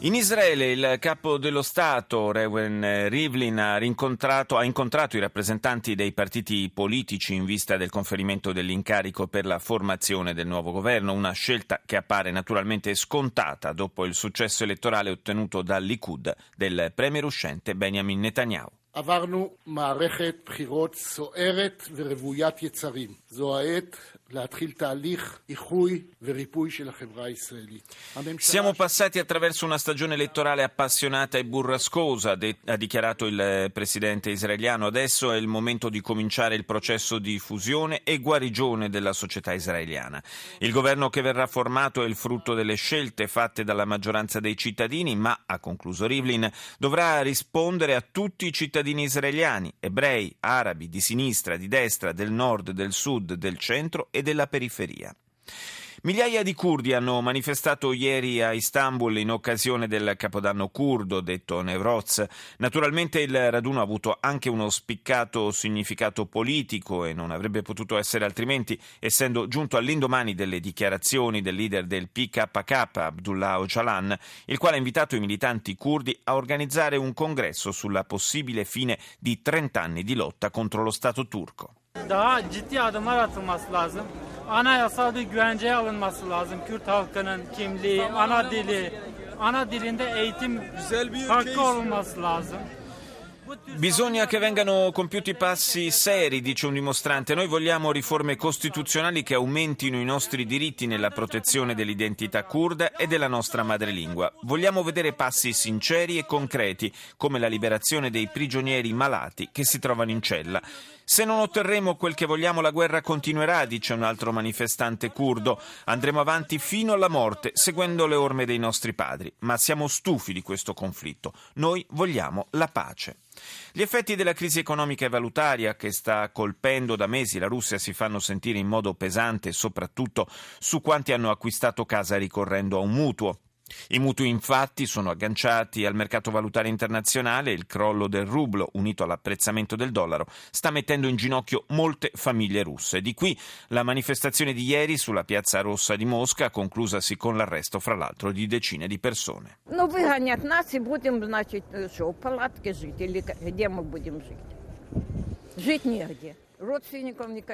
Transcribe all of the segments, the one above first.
In Israele il capo dello Stato, Reuven Rivlin, ha, ha, incontrato i rappresentanti dei partiti politici in vista del conferimento dell'incarico per la formazione del nuovo governo, una scelta che appare naturalmente scontata dopo il successo elettorale ottenuto dal Likud del premier uscente Benjamin Netanyahu. עברנו מערכת בחירות סוערת ורוויית יצרים. זו העת להתחיל תהליך איחוי וריפוי של החברה הישראלית. Siamo passati attraverso una stagione elettorale appassionata e burrascosa, ha dichiarato il presidente israeliano. Adesso è il momento di cominciare il processo di fusione e guarigione della società israeliana. Il governo che verrà formato è il frutto delle scelte fatte dalla maggioranza dei cittadini, ma, ha concluso Rivlin, dovrà rispondere a tutti i cittadini cittadini israeliani, ebrei, arabi, di sinistra, di destra, del nord, del sud, del centro e della periferia. Migliaia di curdi hanno manifestato ieri a Istanbul in occasione del Capodanno curdo, detto Nevroz. Naturalmente il raduno ha avuto anche uno spiccato significato politico e non avrebbe potuto essere altrimenti, essendo giunto all'indomani delle dichiarazioni del leader del PKK, Abdullah Öcalan, il quale ha invitato i militanti curdi a organizzare un congresso sulla possibile fine di 30 anni di lotta contro lo Stato turco. Daha ciddi adımlar atılması lazım. Anayasal bir güvenceye alınması lazım. Kürt halkının kimliği, ana dili, ana dilinde eğitim hakkı olması lazım. Bisogna che vengano compiuti passi seri, dice un dimostrante. Noi vogliamo riforme costituzionali che aumentino i nostri diritti nella protezione dell'identità kurda e della nostra madrelingua. Vogliamo vedere passi sinceri e concreti, come la liberazione dei prigionieri malati che si trovano in cella. Se non otterremo quel che vogliamo, la guerra continuerà, dice un altro manifestante curdo. Andremo avanti fino alla morte, seguendo le orme dei nostri padri. Ma siamo stufi di questo conflitto. Noi vogliamo la pace. Gli effetti della crisi economica e valutaria che sta colpendo da mesi la Russia si fanno sentire in modo pesante soprattutto su quanti hanno acquistato casa ricorrendo a un mutuo. I mutui infatti sono agganciati al mercato valutario internazionale e il crollo del rublo, unito all'apprezzamento del dollaro, sta mettendo in ginocchio molte famiglie russe. Di qui la manifestazione di ieri sulla piazza Rossa di Mosca, conclusasi con l'arresto, fra l'altro, di decine di persone. Ну, выгонят нас и будем, значит, что, в палатке жить или где мы будем жить? Жить негде.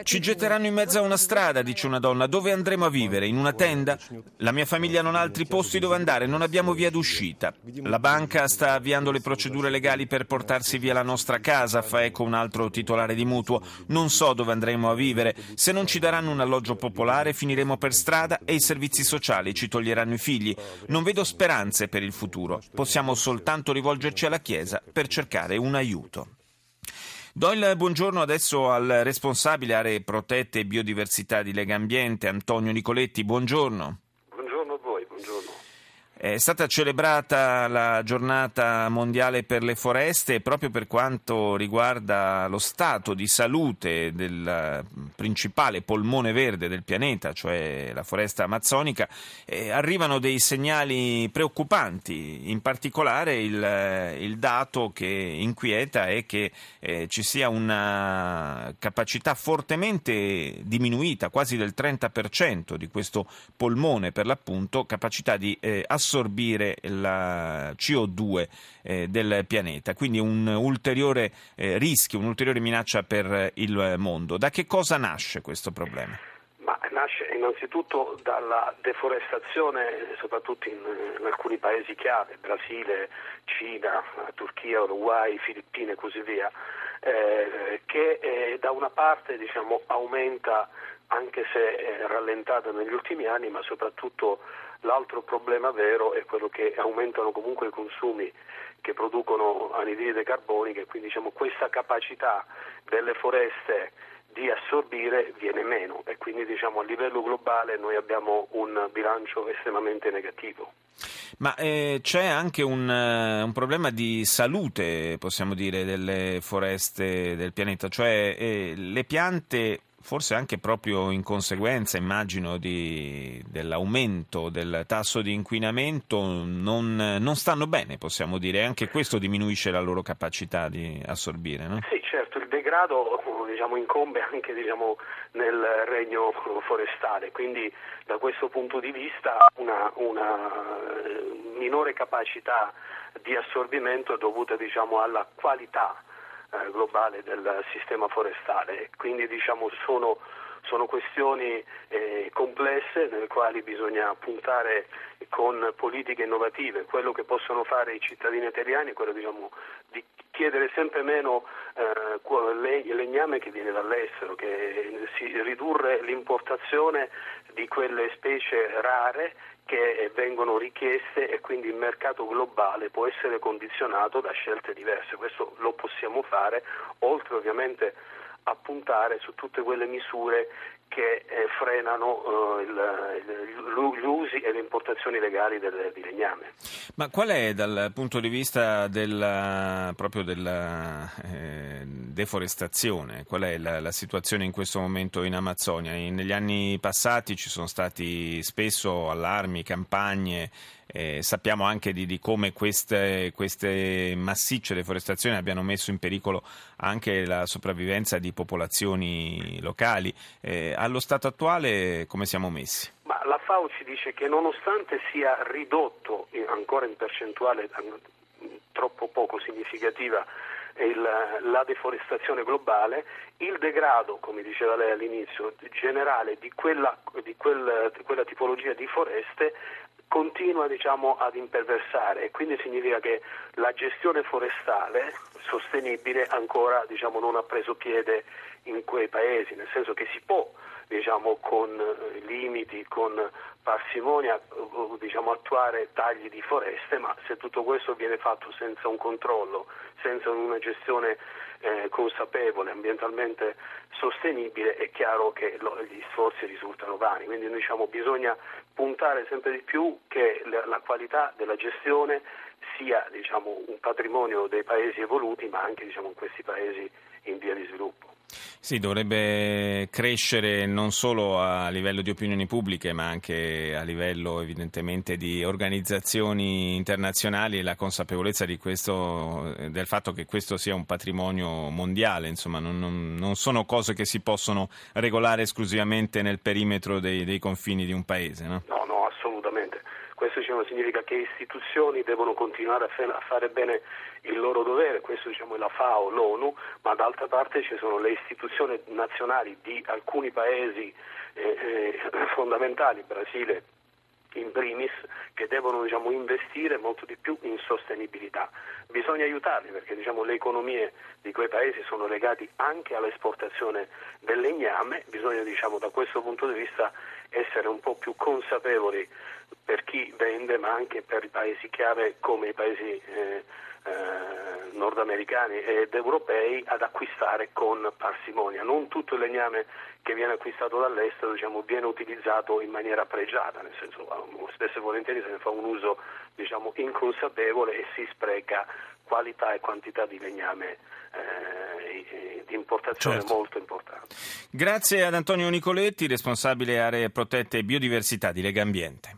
Ci getteranno in mezzo a una strada, dice una donna. Dove andremo a vivere? In una tenda? La mia famiglia non ha altri posti dove andare, non abbiamo via d'uscita. La banca sta avviando le procedure legali per portarsi via la nostra casa, fa eco un altro titolare di mutuo. Non so dove andremo a vivere. Se non ci daranno un alloggio popolare, finiremo per strada e i servizi sociali ci toglieranno i figli. Non vedo speranze per il futuro. Possiamo soltanto rivolgerci alla Chiesa per cercare un aiuto. Do il buongiorno adesso al responsabile aree protette e biodiversità di Lega Ambiente, Antonio Nicoletti. Buongiorno. È stata celebrata la giornata mondiale per le foreste proprio per quanto riguarda lo stato di salute del principale polmone verde del pianeta, cioè la foresta amazzonica. Eh, arrivano dei segnali preoccupanti, in particolare il, il dato che inquieta è che eh, ci sia una capacità fortemente diminuita, quasi del 30% di questo polmone per l'appunto, capacità di eh, assolutamente assorbire la CO2 eh, del pianeta, quindi un ulteriore eh, rischio, un'ulteriore minaccia per il mondo. Da che cosa nasce questo problema? Ma nasce innanzitutto dalla deforestazione, soprattutto in, in, alcuni paesi chiave, Brasile, Cina, Turchia, Uruguay, Filippine e così via, eh, che eh, da una parte diciamo, aumenta anche se è rallentata negli ultimi anni, ma soprattutto L'altro problema vero è quello che aumentano comunque i consumi che producono anidride carbonica e quindi diciamo, questa capacità delle foreste di assorbire viene meno e quindi diciamo, a livello globale noi abbiamo un bilancio estremamente negativo. Ma eh, c'è anche un, uh, un, problema di salute, possiamo dire, delle foreste del pianeta, cioè eh, le piante forse anche proprio in conseguenza, immagino, di, dell'aumento del tasso di inquinamento, non, non, stanno bene, possiamo dire, anche questo diminuisce la loro capacità di assorbire. No? Sì, certo, il degrado diciamo, incombe anche diciamo, nel regno forestale, quindi da questo punto di vista una, una minore capacità di assorbimento è dovuta diciamo, alla qualità globale del sistema forestale. Quindi diciamo, sono, sono questioni eh, complesse nelle quali bisogna puntare con politiche innovative. Quello che possono fare i cittadini italiani è quello diciamo, di chiedere sempre meno eh, legname che viene dall'estero, che si ridurre l'importazione di quelle specie rare che vengono richieste e quindi il mercato globale può essere condizionato da scelte diverse. Questo lo possiamo fare, oltre ovviamente a puntare su tutte quelle misure che eh, frenano eh, il, gli usi e le importazioni legali del, di legname. Ma qual è dal punto di vista della, proprio della eh, deforestazione, qual è la, la, situazione in questo momento in Amazzonia? In, negli anni passati ci sono stati spesso allarmi, campagne eh, sappiamo anche di, di come queste, queste, massicce deforestazioni abbiano messo in pericolo anche la sopravvivenza di popolazioni locali. Eh, allo stato attuale come siamo messi? Ma la FAO ci dice che nonostante sia ridotto ancora in percentuale troppo poco significativa il, la deforestazione globale, il degrado, come diceva lei all'inizio, generale di quella, di quel, di quella tipologia di foreste continua diciamo, ad imperversare e quindi significa che la gestione forestale sostenibile ancora diciamo, non ha preso piede in quei paesi, nel senso che si può diciamo, con eh, limiti, con parsimonia diciamo, attuare tagli di foreste, ma se tutto questo viene fatto senza un controllo, senza una gestione eh, consapevole, ambientalmente sostenibile, è chiaro che lo, gli sforzi risultano vani. Quindi diciamo, bisogna puntare sempre di più che la, la qualità della gestione sia diciamo, un patrimonio dei paesi evoluti, ma anche diciamo, in questi paesi in via di sviluppo. Sì, dovrebbe crescere non solo a livello di opinioni pubbliche, ma anche a livello evidentemente di organizzazioni internazionali la consapevolezza questo, del fatto che questo sia un patrimonio mondiale, insomma, non, non, non, sono cose che si possono regolare esclusivamente nel perimetro dei, dei confini di un paese. No? No, no, assolutamente. Questo diciamo, significa che le istituzioni devono continuare a, a fare bene il loro dovere, questo diciamo, è la FAO, l'ONU, ma d'altra parte ci sono le istituzioni nazionali di alcuni paesi eh, eh, fondamentali, Brasile in primis, che devono diciamo, investire molto di più in sostenibilità. Bisogna aiutarli perché diciamo, le economie di quei paesi sono legate anche all'esportazione del legname, bisogna diciamo, da questo punto di vista essere un po' più consapevoli per chi vende ma anche per i paesi chiave come i paesi eh, eh, nordamericani ed europei ad acquistare con parsimonia. Non tutto il legname che viene acquistato dall'estero diciamo, viene utilizzato in maniera pregiata, nel senso spesso e volentieri se ne fa un uso diciamo, inconsapevole e si spreca qualità e quantità di legname eh, di importazione certo. molto importante. Grazie ad Antonio Nicoletti, responsabile aree protette e biodiversità di Lega Ambiente.